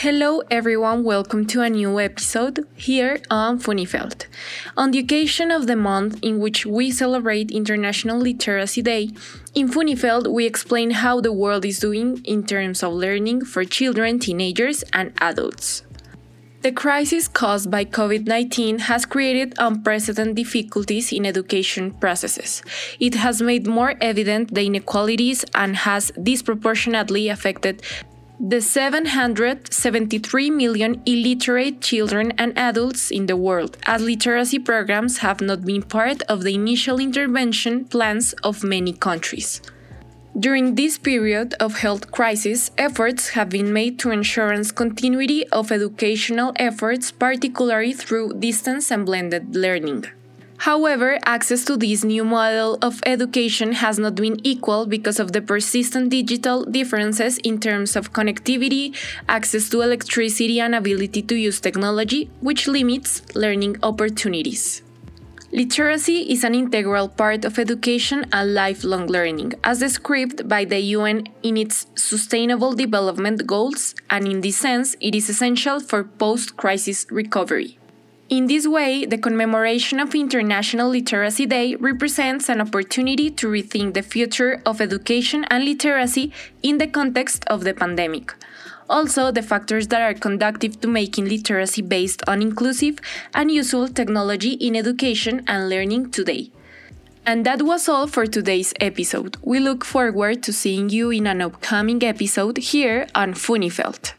Hello, everyone. Welcome to a new episode here on Funifelt. On the occasion of the month in which we celebrate International Literacy Day, in Funifelt we explain how the world is doing in terms of learning for children, teenagers, and adults. The crisis caused by COVID 19 has created unprecedented difficulties in education processes. It has made more evident the inequalities and has disproportionately affected the 773 million illiterate children and adults in the world, as literacy programs have not been part of the initial intervention plans of many countries. During this period of health crisis, efforts have been made to ensure continuity of educational efforts, particularly through distance and blended learning. However, access to this new model of education has not been equal because of the persistent digital differences in terms of connectivity, access to electricity, and ability to use technology, which limits learning opportunities. Literacy is an integral part of education and lifelong learning, as described by the UN in its Sustainable Development Goals, and in this sense, it is essential for post crisis recovery. In this way, the commemoration of International Literacy Day represents an opportunity to rethink the future of education and literacy in the context of the pandemic. Also, the factors that are conducive to making literacy based on inclusive and useful technology in education and learning today. And that was all for today's episode. We look forward to seeing you in an upcoming episode here on Funifelt.